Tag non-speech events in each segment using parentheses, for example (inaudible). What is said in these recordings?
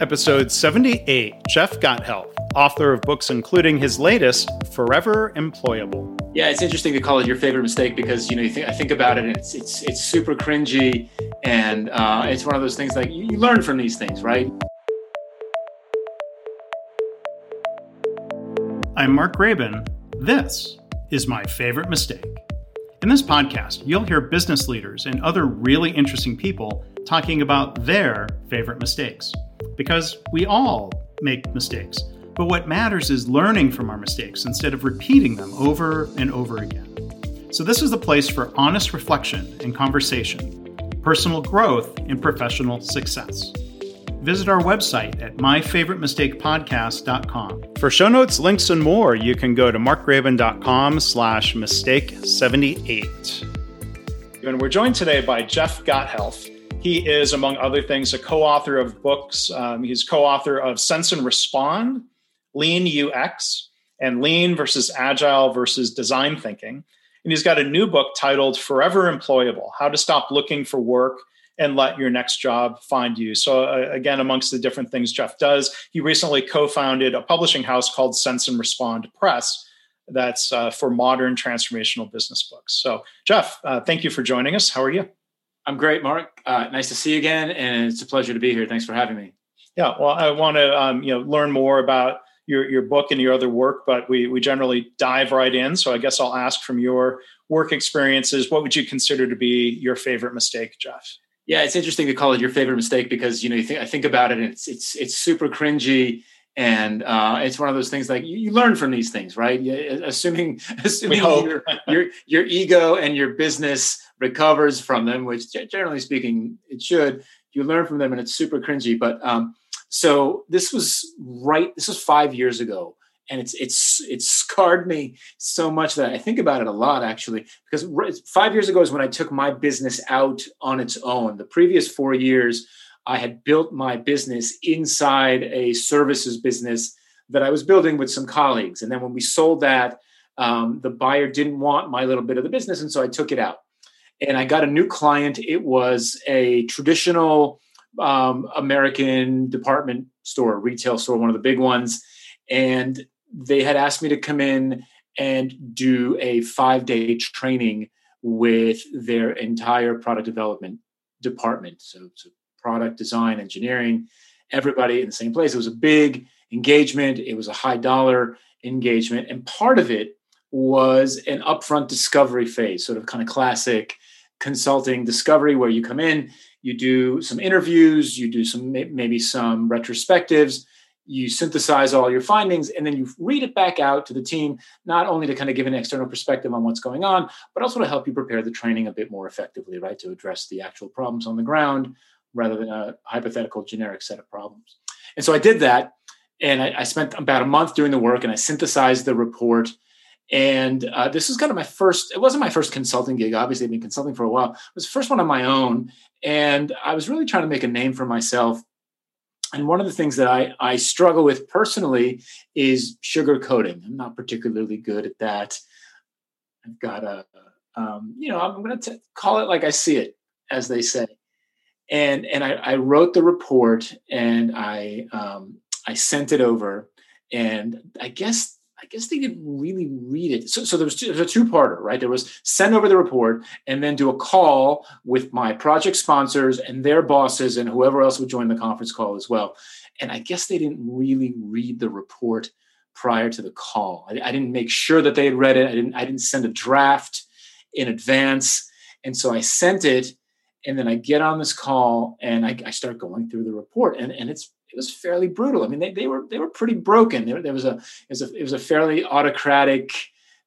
Episode 78 Jeff Gothelf, author of books including his latest, Forever Employable. Yeah, it's interesting to call it your favorite mistake because you know you think, I think about it and it's it's it's super cringy and uh, it's one of those things like you, you learn from these things, right? I'm Mark Graban. This is my favorite mistake. In this podcast, you'll hear business leaders and other really interesting people talking about their favorite mistakes. Because we all make mistakes, but what matters is learning from our mistakes instead of repeating them over and over again. So, this is the place for honest reflection and conversation, personal growth, and professional success. Visit our website at myfavoritemistakepodcast.com. For show notes, links, and more, you can go to markgraban.com slash mistake78. And we're joined today by Jeff Gothelf. He is, among other things, a co author of books. Um, he's co author of Sense and Respond, Lean UX, and Lean versus Agile versus Design Thinking. And he's got a new book titled Forever Employable How to Stop Looking for Work and Let Your Next Job Find You. So, uh, again, amongst the different things Jeff does, he recently co founded a publishing house called Sense and Respond Press that's uh, for modern transformational business books. So, Jeff, uh, thank you for joining us. How are you? I'm great, Mark. Uh, nice to see you again, and it's a pleasure to be here. Thanks for having me. Yeah, well, I want to um, you know learn more about your your book and your other work, but we we generally dive right in. So I guess I'll ask from your work experiences, what would you consider to be your favorite mistake, Jeff? Yeah, it's interesting to call it your favorite mistake because you know you think I think about it, and it's it's it's super cringy and uh, it's one of those things like you, you, learn from these things, right? Assuming (laughs) assuming your, your your ego and your business recovers from them, which generally speaking it should. You learn from them, and it's super cringy. But um, so this was right. This was five years ago, and it's it's it's scarred me so much that I think about it a lot actually. Because five years ago is when I took my business out on its own. The previous four years I had built my business inside a services business that I was building with some colleagues. And then when we sold that, um, the buyer didn't want my little bit of the business. And so I took it out. And I got a new client. It was a traditional um, American department store, retail store, one of the big ones. And they had asked me to come in and do a five day training with their entire product development department. So, so product design, engineering, everybody in the same place. It was a big engagement, it was a high dollar engagement. And part of it was an upfront discovery phase, sort of kind of classic consulting discovery where you come in, you do some interviews, you do some maybe some retrospectives, you synthesize all your findings, and then you read it back out to the team, not only to kind of give an external perspective on what's going on, but also to help you prepare the training a bit more effectively, right? To address the actual problems on the ground, rather than a hypothetical generic set of problems. And so I did that. And I, I spent about a month doing the work and I synthesized the report. And uh, this was kind of my first, it wasn't my first consulting gig. Obviously, I've been consulting for a while. It was the first one on my own. And I was really trying to make a name for myself. And one of the things that I, I struggle with personally is sugarcoating. I'm not particularly good at that. I've got a, um, you know, I'm going to call it like I see it, as they say and and I, I wrote the report and I um, I sent it over, and I guess I guess they didn't really read it. So, so there was, two, a two-parter, right? There was send over the report and then do a call with my project sponsors and their bosses and whoever else would join the conference call as well. And I guess they didn't really read the report prior to the call. I, I didn't make sure that they had read it. I didn't. I didn't send a draft in advance, and so I sent it and then I get on this call and I, I, start going through the report and, and it's it was fairly brutal. I mean, they, they were they were pretty broken. There, there was a it was a it was a fairly autocratic,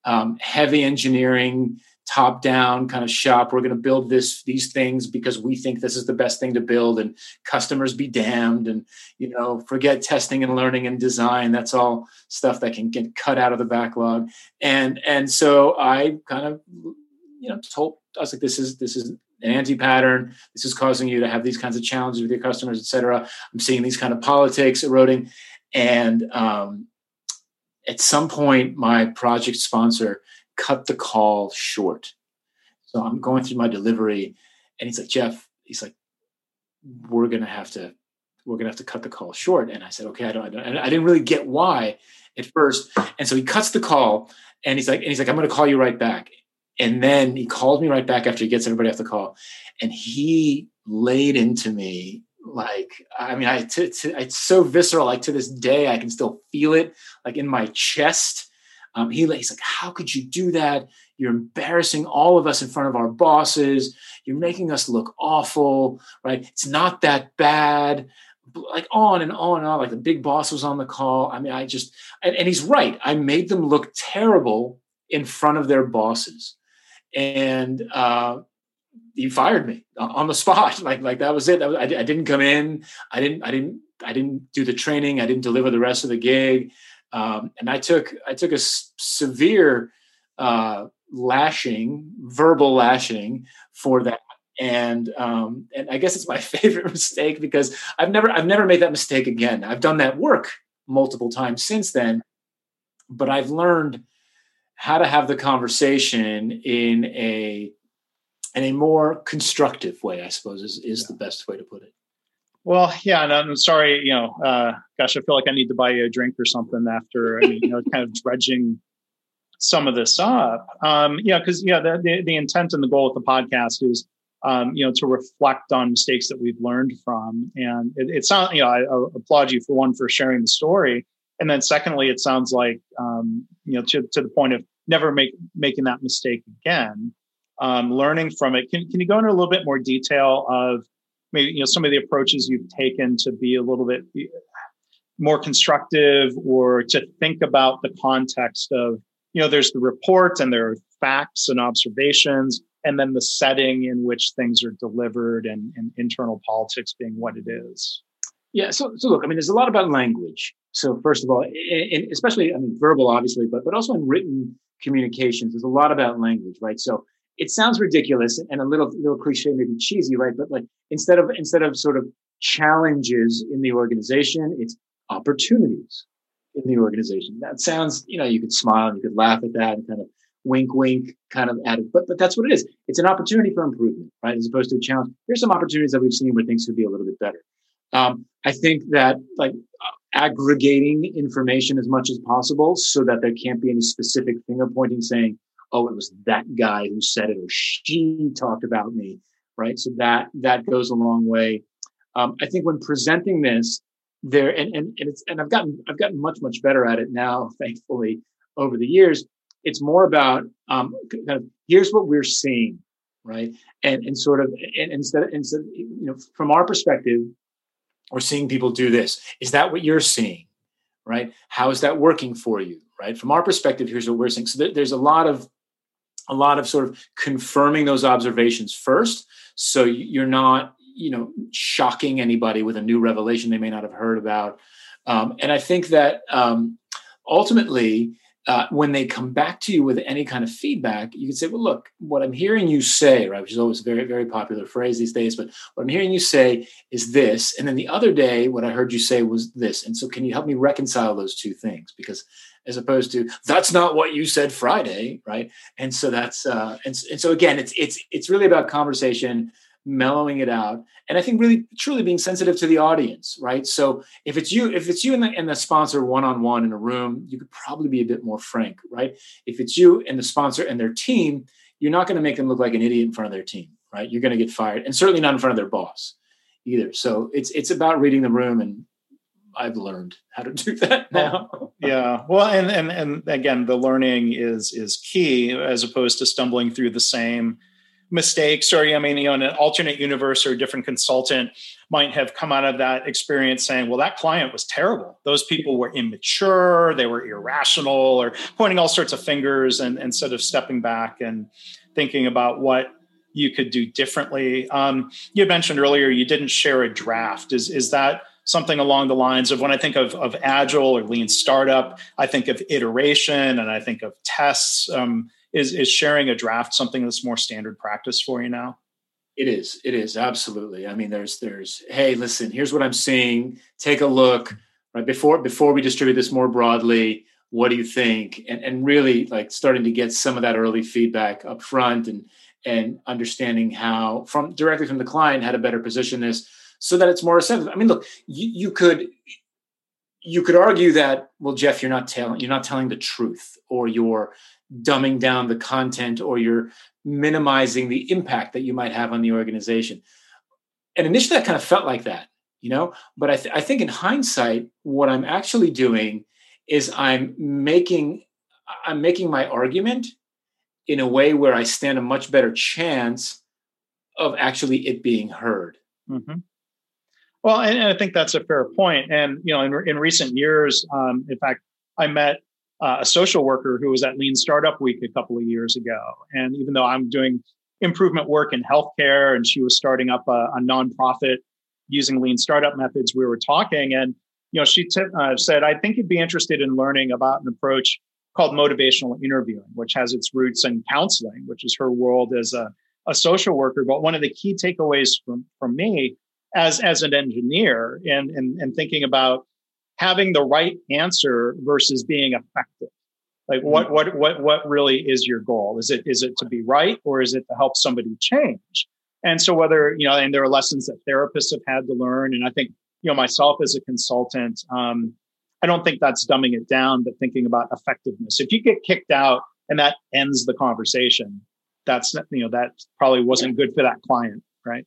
um, heavy engineering, top down kind of shop. We're going to build this these things because we think this is the best thing to build, and customers be damned. And you know, forget testing and learning and design. That's all stuff that can get cut out of the backlog. And and so I kind of you know told I was like, this is this is an anti-pattern. This is causing you to have these kinds of challenges with your customers, et cetera. I'm seeing these kind of politics eroding. And um, at some point, my project sponsor cut the call short. So I'm going through my delivery, and he's like, Jeff, he's like, we're gonna have to we're gonna have to cut the call short. And I said, okay, I don't, I, don't, I didn't really get why at first. And so he cuts the call and he's like, and he's like, I'm gonna call you right back. And then he calls me right back after he gets everybody off the call. And he laid into me like i mean I, t- t- it's so visceral like to this day i can still feel it like in my chest. Um, he, he's like how could you do that? You're embarrassing all of us in front of our bosses. You're making us look awful right? It's not that bad. Like on and on and on like the big boss was on the call. I mean i just and, and he's right. I made them look terrible in front of their bosses and uh, he fired me on the spot. (laughs) Like like that was it. I, I, didn't come in. I didn't I didn't I didn't do the training. I didn't deliver the rest of the gig. Um, and I took I took a s- severe uh, lashing, verbal lashing for that. And um, and I guess it's my (laughs) favorite mistake because I've never I've never made that mistake again. I've done that work multiple times since then, but I've learned how to have the conversation in a in a more constructive way, I suppose is, is yeah. the best way to put it. Well, yeah, and I'm sorry, you know, uh, gosh, I feel like I need to buy you a drink or something after, I mean, you know, kind of dredging some of this up. Um, yeah, because yeah, the, the, the intent and the goal of the podcast is, um, you know, to reflect on mistakes that we've learned from, and it, it sounds, you know, I, I, applaud you for one for sharing the story, and then secondly, it sounds like, um, you know, to to the point of never make making that mistake again um, learning from it. Can, can you go into a little bit more detail of maybe you know some of the approaches you've taken to be a little bit more constructive or to think about the context of you know there's the report and there are facts and observations and then the setting in which things are delivered and, and internal politics being what it is yeah so, so look i mean there's a lot about language so first of all in, especially i mean verbal obviously but but also in written communications there's a lot about language right so it sounds ridiculous and a little little cliche, maybe cheesy, right? But like instead of instead of sort of challenges in the organization, it's opportunities in the organization. That sounds, you know, you could smile and you could laugh at that and kind of wink, wink, kind of add it. But but that's what it is. It's an opportunity for improvement, right? As opposed to a challenge. Here's some opportunities that we've seen where things could be a little bit better. Um, I think that like aggregating information as much as possible so that there can't be any specific finger pointing saying oh, it was that guy who said it or she talked about me, right? So that that goes a long way. Um, I think when presenting this, there and, and and it's and I've gotten I've gotten much much better at it now, (laughs) thankfully, over the years. It's more about um, kind of here's what we're seeing, right? And and sort of and instead instead you know from our perspective, we're seeing people do this. Is that what you're seeing? Right? How is that working for you? Right? From our perspective, here's what we're seeing. So there's a lot of a lot of sort of confirming those observations first so you're not you know shocking anybody with a new revelation they may not have heard about um, and i think that um, ultimately uh, when they come back to you with any kind of feedback, you can say, well, look, what I'm hearing you say, right, which is always a very, very popular phrase these days, but what I'm hearing you say is this. And then the other day, what I heard you say was this. And so can you help me reconcile those two things? Because as opposed to that's not what you said Friday, right? And so that's uh, and, and so again, it's it's it's really about conversation, mellowing it out, and I think really truly being sensitive to the audience, right? So if it's you, if it's you and the, and the sponsor one on one in a room, you could probably be a bit more frank, right? If it's you and the sponsor and their team, you're not going to make them look like an idiot in front of their team, right? You're going to get fired, and certainly not in front of their boss either. So it's it's about reading the room and I've learned how to do that now. yeah. Well, and and and again, the learning is is key as opposed to stumbling through the same mistakes. Or I mean, you know, in an alternate universe or a different consultant might have come out of that experience saying, "Well, that client was terrible. Those people were immature. They were irrational," or pointing all sorts of fingers, and instead of stepping back and thinking about what you could do differently. Um, you mentioned earlier you didn't share a draft. Is is that something along the lines of when I think of, of agile or lean startup, I think of iteration and I think of tests. Um, is is sharing a draft something that's more standard practice for you now? It is. It is absolutely. I mean, there's there's hey, listen, here's what I'm seeing. Take a look. Right before before we distribute this more broadly, what do you think? And and really like starting to get some of that early feedback up front and and understanding how from directly from the client how to better position this so that it's more receptive. I mean, look, you, you could you could argue that well, Jeff, you're not telling you're not telling the truth, or you're dumbing down the content, or you're minimizing the impact that you might have on the organization. And initially, that kind of felt like that, you know. But I, th- I think in hindsight, what I'm actually doing is I'm making I'm making my argument in a way where I stand a much better chance of actually it being heard. Mm-hmm. Well, and, I think that's a fair point. And you know, in, in recent years, um, in fact, I met uh, a social worker who was at Lean Startup Week a couple of years ago. And even though I'm doing improvement work in healthcare, and she was starting up a, a nonprofit using Lean startup methods, we were talking, and you know, she t- uh, said, "I think you'd be interested in learning about an approach called motivational interviewing, which has its roots in counseling, which is her world as a, a social worker. But one of the key takeaways from, from me as, as an engineer and, and, and thinking about having the right answer versus being effective. Like what, mm-hmm. what, what, what really is your goal? Is it, is it to be right or is it to help somebody change? And so whether, you know, and there are lessons that therapists have had to learn. And I think, you know, myself as a consultant, um, I don't think that's dumbing it down, but thinking about effectiveness. If you get kicked out and that ends the conversation, that's you know that probably wasn't good for that client, right?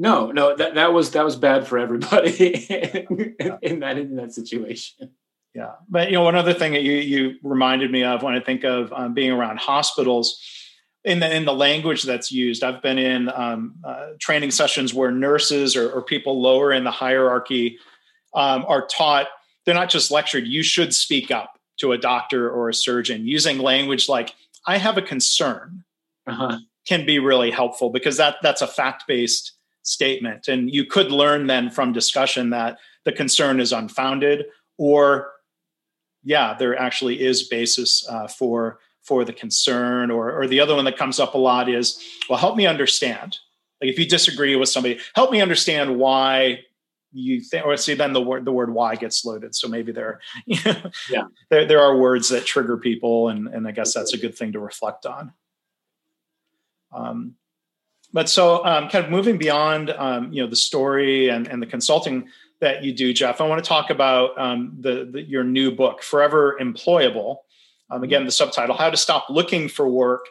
No, no, that, that was that was bad for everybody (laughs) in, in that in that situation. Yeah, but you know, one other thing that you you reminded me of when I think of um, being around hospitals, in the in the language that's used. I've been in um, uh, training sessions where nurses or, or, people lower in the hierarchy um, are taught they're not just lectured. You should speak up to a doctor or a surgeon using language like "I have a concern." Uh-huh. Can be really helpful because that that's a fact based statement, and you could learn then from discussion that the concern is unfounded, or yeah, there actually is basis uh, for for the concern. Or or the other one that comes up a lot is, well, help me understand. Like if you disagree with somebody, help me understand why you think or see then the word the word why gets loaded so maybe there you (laughs) know, yeah there, there are words that trigger people and and i guess that's a good thing to reflect on um, but so um, kind of moving beyond um, you know the story and, and the consulting that you do jeff i want to talk about um, the, the, your new book forever employable um, again the subtitle how to stop looking for work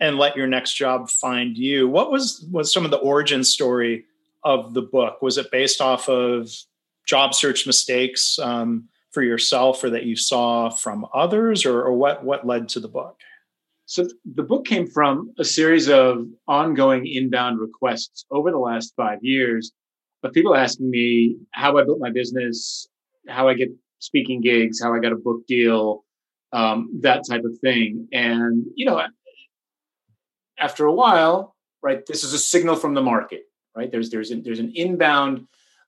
and let your next job find you what was was some of the origin story of the book? Was it based off of job search mistakes um, for yourself or that you saw from others, or, or what, what led to the book? So the book came from a series of ongoing inbound requests over the last five years of people asking me how I built my business, how I get speaking gigs, how I got a book deal, um, that type of thing. And, you know, after a while, right, this is a signal from the market right? There's there's an, there's an inbound,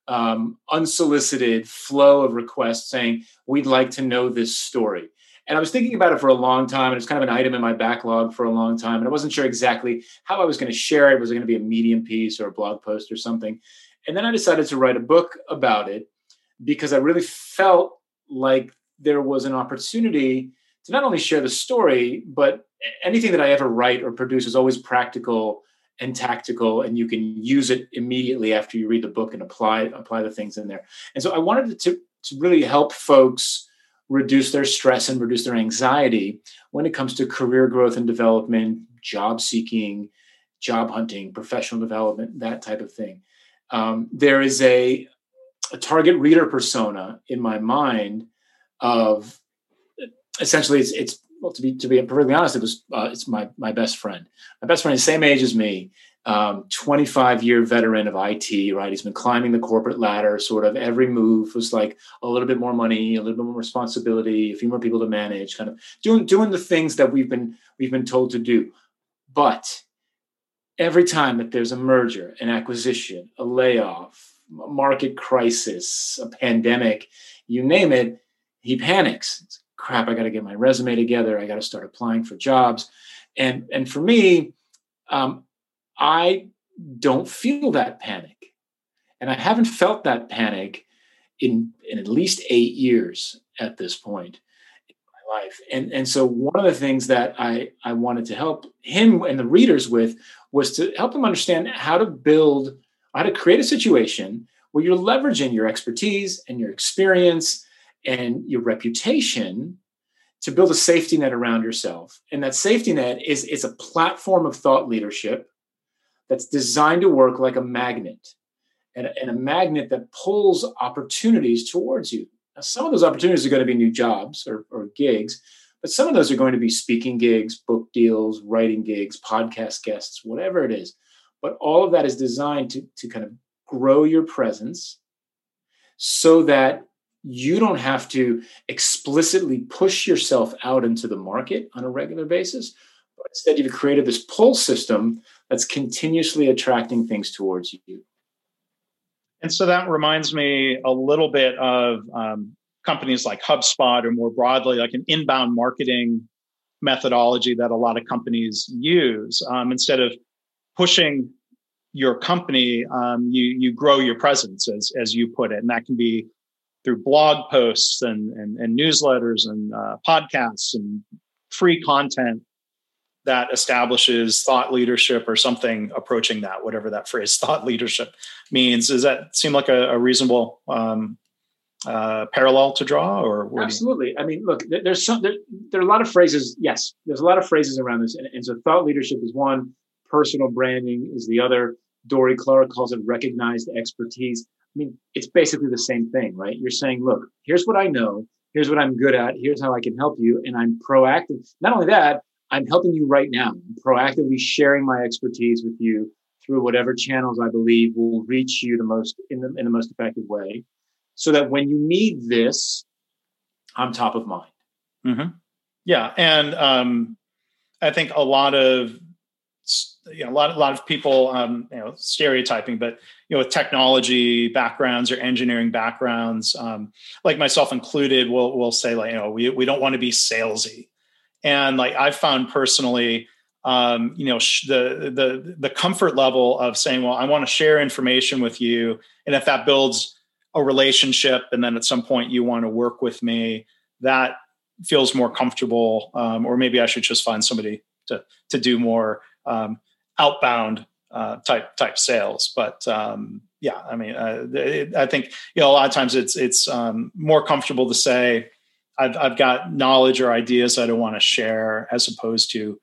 um, unsolicited flow of requests saying we'd like to know this story. And I was thinking about it for a long time, and it's kind of an item in my backlog for a long time, and I wasn't sure exactly how I was going to share it. Was it going to be a Medium piece or a blog post or something? And then I decided to write a book about it because I really felt like there was an opportunity to not only share the story, but anything that I ever write or produce is always practical and tactical and you can use it immediately after you read the book and apply apply the things in there and so i wanted to, to really help folks reduce their stress and reduce their anxiety when it comes to career growth and development job seeking job hunting professional development that type of thing um, there is a, a target reader persona in my mind of essentially it's, it's well, to be to be perfectly honest, it was uh, it's my my best friend. My best friend is same age as me, um, 25 year veteran of IT. Right, he's been climbing the corporate ladder. Sort of every move was like a little bit more money, a little bit more responsibility, a few more people to manage. Kind of doing doing the things that we've been we've been told to do. But every time that there's a merger, an acquisition, a layoff, a market crisis, a pandemic, you name it, he panics crap, I got to get my resume together. I got to start applying for jobs. And, and for me, um, I don't feel that panic. And I haven't felt that panic in, in at least eight years at this point in my life. And, and so one of the things that I, I wanted to help him and the readers with was to help them understand how to build, how to create a situation where you're leveraging your expertise and your experience and your reputation to build a safety net around yourself. And that safety net is, is a platform of thought leadership that's designed to work like a magnet and a, and a magnet that pulls opportunities towards you. Now, some of those opportunities are going to be new jobs or, or gigs, but some of those are going to be speaking gigs, book deals, writing gigs, podcast guests, whatever it is. But all of that is designed to, to kind of grow your presence so that you don't have to explicitly push yourself out into the market on a regular basis. But instead, you've created this pull system that's continuously attracting things towards you. And so that reminds me a little bit of um, companies like HubSpot or more broadly, like an inbound marketing methodology that a lot of companies use. Um, instead of pushing your company, um, you you grow your presence as as you put it, and that can be through blog posts and and, and newsletters and uh, podcasts and free content that establishes thought leadership or something approaching that, whatever that (laughs) phrase thought leadership means. Does that seem like a, a reasonable um, uh, parallel to draw or absolutely. I mean look there's some there, there, are a lot of phrases yes there's a lot of phrases around this and, and so thought leadership is one personal branding is the other dorie clark calls it recognized expertise. I mean it's basically the same thing right? You're saying look here's what i know here's what i'm good at here's how i can help you and i'm proactive. Not only that i'm helping you right now proactively sharing my expertise with you through whatever channels i believe will reach you the most in the, in the most effective way so that when you need this, I'm top of mind. Mm-hmm. Yeah, and um, I think a lot of you know a lot a lot of people um, you know stereotyping, but you know with technology backgrounds or engineering backgrounds, um, like myself included, will will say like you know we we don't want to be salesy, and like I've found personally. Um, you know sh- the the the comfort level of saying, "Well, I want to share information with you," and if that builds a relationship and then at some point you want to work with me that feels more comfortable um, or maybe i should just find somebody to to do more um, outbound uh, type type sales but um, yeah i mean uh, it, i think you know a lot of times it's it's um, more comfortable to say I've, I've got knowledge or ideas i don't want to share as opposed to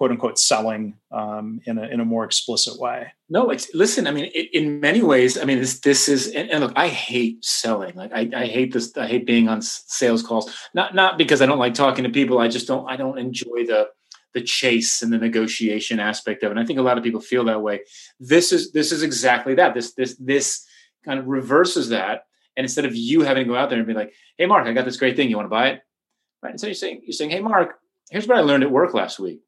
quote unquote selling um, in a in a more explicit way. No, it's listen. I mean, it, in many ways, I mean, this this is and, and, look, I hate selling. Like I, I hate this. I hate being on sales calls. Not not because I don't like talking to people. I just don't. I don't enjoy the the chase and the negotiation aspect of it. And I think a lot of people feel that way. This is this is exactly that. This this this kind of reverses that. And instead of you having to go out there and be like, "Hey, Mark, I got this great thing. You want to buy it?" Right. And so you're saying you're saying, "Hey, Mark, here's what I learned at work last week."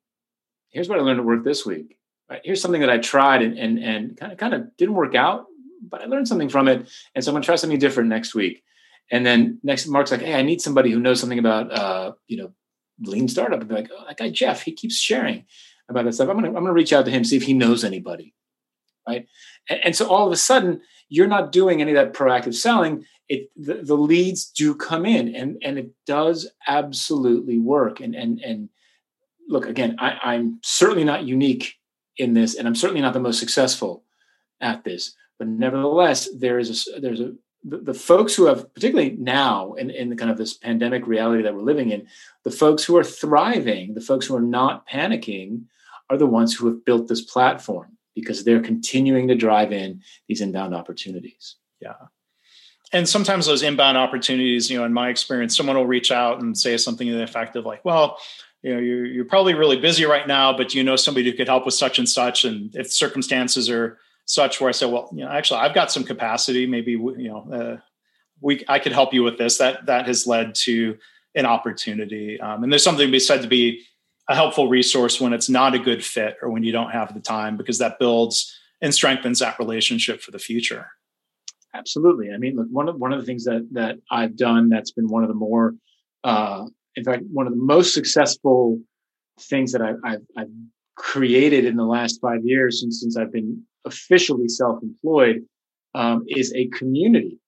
here's what I learned at work this week. Right? Here's something that I tried and and and kind of kind of didn't work out, but I learned something from it. And so I'm gonna try something different next week. And then next Mark's like, hey, I need somebody who knows something about uh, you know, lean startup. And be like, oh, that guy Jeff, he keeps sharing about that stuff. I'm gonna I'm gonna reach out to him, see if he knows anybody. Right. And, and so all of a sudden, you're not doing any of that proactive selling. It the, the leads do come in and and it does absolutely work. And and and look again I, i'm certainly not unique in this and i'm certainly not the most successful at this but nevertheless there is a there's a the, the folks who have particularly now in, in the kind of this pandemic reality that we're living in the folks who are thriving the folks who are not panicking are the ones who have built this platform because they're continuing to drive in these inbound opportunities. Yeah. And sometimes those inbound opportunities you know in my experience someone will reach out and say something to the effect of like well you know you're, you're probably really busy right now but you know somebody who could help with such and such? And if circumstances are such where i say well you know actually i've got some capacity. Maybe you know uh, we i could help you with this. That that has led to an opportunity. Um, and there's something to be said to be a helpful resource when it's not a good fit or when you don't have the time because that builds and strengthens that relationship for the future absolutely i mean look one of one of the things that that i've done that's been one of the more uh, in fact, one of the most successful things that I've, I've, I've created in the last five years since, since I've been officially self-employed um, is a community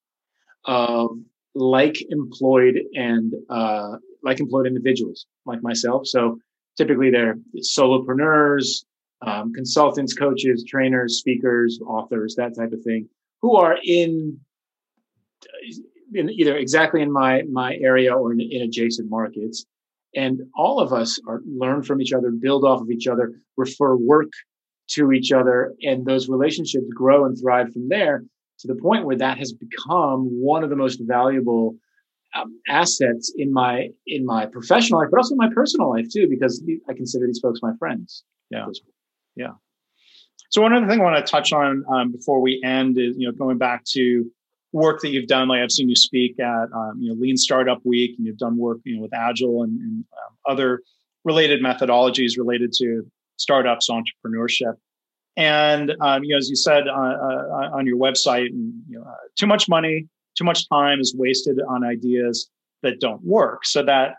of like employed and uh, like employed individuals like myself. So typically they're solopreneurs, um, consultants, coaches, trainers, speakers, authors, that type of thing, who are in, in either exactly in my my area or in, in adjacent markets, and all of us are learn from each other, build off of each other, refer work to each other, and those relationships grow and thrive from there to the point where that has become one of the most valuable um, assets in my in my professional life, but also in my personal life too, because I consider these folks my friends. Yeah, yeah. So one other thing I want to touch on um, before we end is you know going back to work that you've done. Like I've seen you speak at um, you know Lean Startup Week, and you've done work you know with Agile and, and um, other related methodologies related to startups, entrepreneurship. And um, you know, as you said uh, uh, on your website, and, you know, uh, too much money, too much time is wasted on ideas that don't work. So that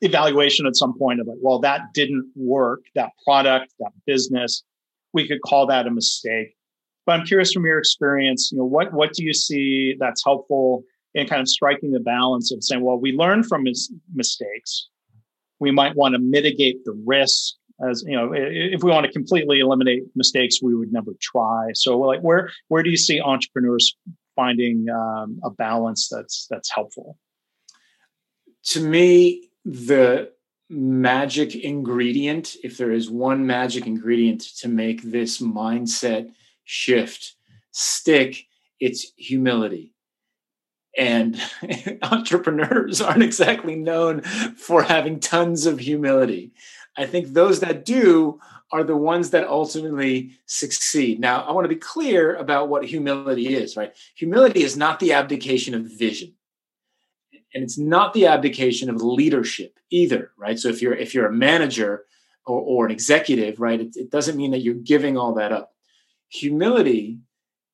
evaluation at some point of like, well, that didn't work, that product, that business, we could call that a mistake. But I'm curious from your experience, you know, what what do you see that's helpful in kind of striking the balance of saying, well, we learn from mis- mistakes. We might want to mitigate the risk as you know if we want to completely eliminate mistakes we would never try so like where where do you see entrepreneurs finding um, a balance that's that's helpful. To me the magic ingredient if there is one magic ingredient to make this mindset shift stick it's humility. And (laughs) entrepreneurs aren't exactly known for having tons of humility. I think those that do are the ones that ultimately succeed. Now, I want to be clear about what humility is, right? Humility is not the abdication of vision. And it's not the abdication of leadership either, right? So if you're if you're a manager or, or an executive, right, it, it doesn't mean that you're giving all that up. Humility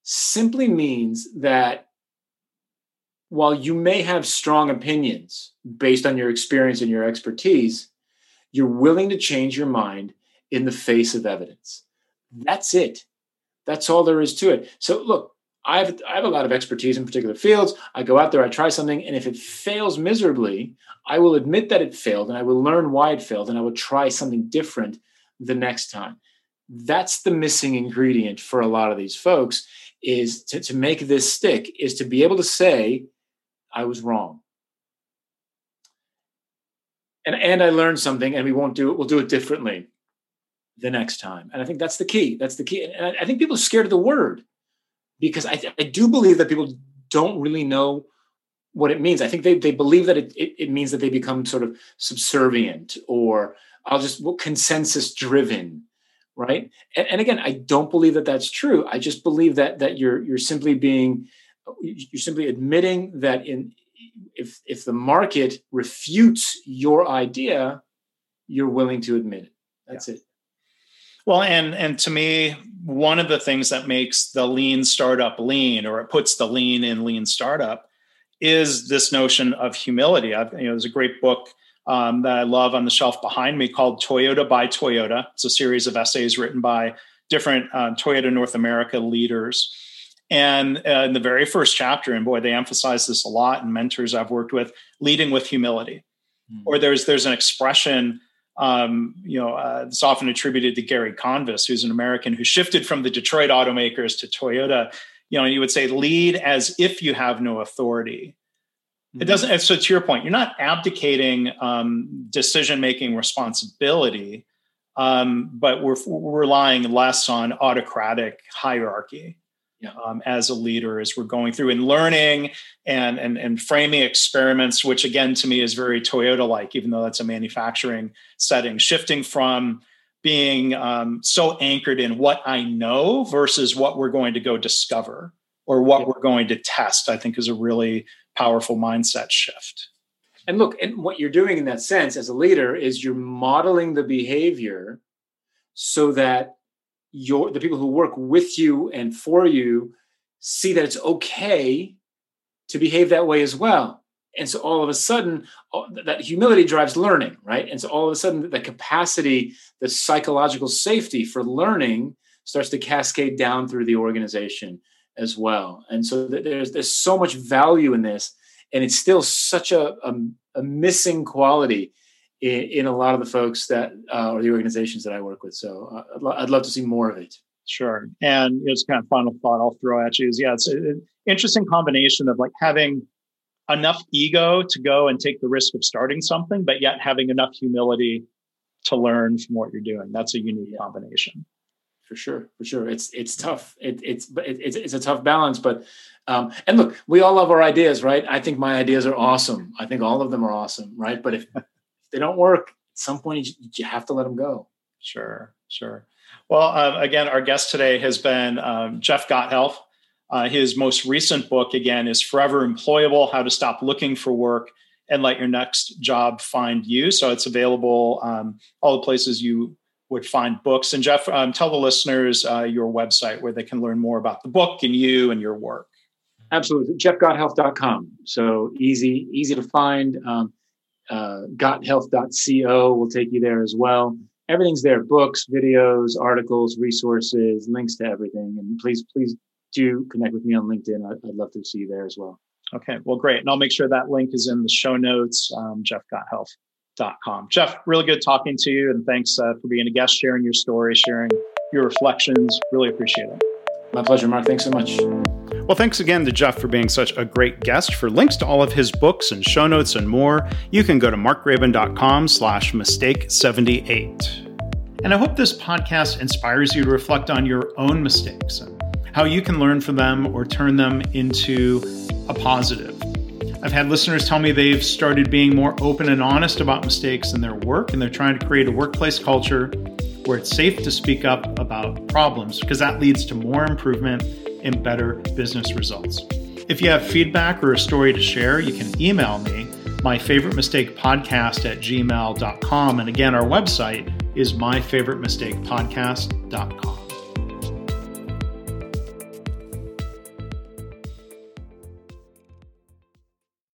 simply means that while you may have strong opinions based on your experience and your expertise, you're willing to change your mind in the face of evidence. That's it. That's all there is to it. So, look, I have, I have a lot of expertise in particular fields. I go out there, I try something, and if it fails miserably, I will admit that it failed and I will learn why it failed and I will try something different the next time. That's the missing ingredient for a lot of these folks is to, to make this stick, is to be able to say, I was wrong and and I learned something, and we won't do it. We'll do it differently the next time. And I think that's the key. That's the key. And I, I think people are scared of the word because I, I do believe that people don't really know what it means. I think they they believe that it, it, it means that they become sort of subservient or I'll just well, consensus driven, right? And, and again, I don't believe that that's true. I just believe that that you're you're simply being you're simply admitting that in if if the market refutes your idea, you're willing to admit it. That's yeah. it. Well, and and to me, one of the things that makes the lean startup lean, or it puts the lean in lean startup, is this notion of humility. I've, you know, there's a great book um, that I love on the shelf behind me called Toyota by Toyota. It's a series of essays written by different uh, Toyota North America leaders and uh, in the very first chapter, and boy, they emphasize this a lot in mentors I've worked with, leading with humility. Mm. Or there's there's an expression, um, you know, uh, it's often attributed to Gary Convis, who's an American who shifted from the Detroit automakers to Toyota. You know, you would say lead as if you have no authority. Mm. It doesn't. So to your point, you're not abdicating um, decision making responsibility, um, but we're, we're relying less on autocratic hierarchy yeah. um, as a leader as we're going through and learning and, and, and framing experiments, which again to me is very Toyota like, even though that's a manufacturing setting, shifting from being um, so anchored in what I know versus what we're going to go discover or what yeah. we're going to test, I think is a really powerful mindset shift. And look, and what you're doing in that sense as a leader is you're modeling the behavior so that your the people who work with you and for you see that it's okay to behave that way as well. And so all of a sudden that humility drives learning right? And so all of a sudden the capacity the psychological safety for learning starts to cascade down through the organization as well. And so there's there's so much value in this and it's still such a, a, a missing quality in, in, a lot of the folks that uh, or the organizations that I work with. So uh, I'd, lo- I'd, love to see more of it. Sure. And it's kind of final thought I'll throw at you is yeah, it's an interesting combination of like having enough ego to go and take the risk of starting something, but yet having enough humility to learn from what you're doing. That's a unique yeah. combination. For sure, for sure, it's it's tough. It, it's it, it's it's a tough balance, but um, and look, we all love our ideas, right? I think my ideas are awesome. I think all of them are awesome, right? But if, if they don't work, at some point you, you have to let them go. Sure, sure. Well, uh, again, our guest today has been um, Jeff Gothelf. Uh, his most recent book, again, is Forever Employable How to Stop Looking for Work and Let Your Next Job Find You. So it's available um, all the places you would find books. And Jeff, um, tell the listeners uh, your website where they can learn more about the book and you and your work. Absolutely. JeffGothelf.com. So easy, easy to find. Um, uh, gothelf.co will take you there as well. Everything's there books videos articles resources links to everything. And please please do connect with me on linkedin. I'd, I'd love to see you there as well. Okay well great. And i'll make sure that link is in the show notes um, jeffgothelf.com jeff really good talking to you. And thanks uh, for being a guest sharing your story sharing your reflections. Really appreciate it my pleasure mark thanks so much well, thanks again to Jeff for being such a great guest. For links to all of his books and show notes and more, you can go to markgraban.com slash mistake78. And I hope this podcast inspires you to reflect on your own mistakes and how you can learn from them or turn them into a positive. I've had listeners tell me they've started being more open and honest about mistakes in their work, and they're trying to create a workplace culture where it's safe to speak up about problems because that leads to more improvement and better business results. If you have feedback or a story to share, you can email me, my favorite mistake podcast at gmail.com. And again, our website is myfavoritemistakepodcast.com.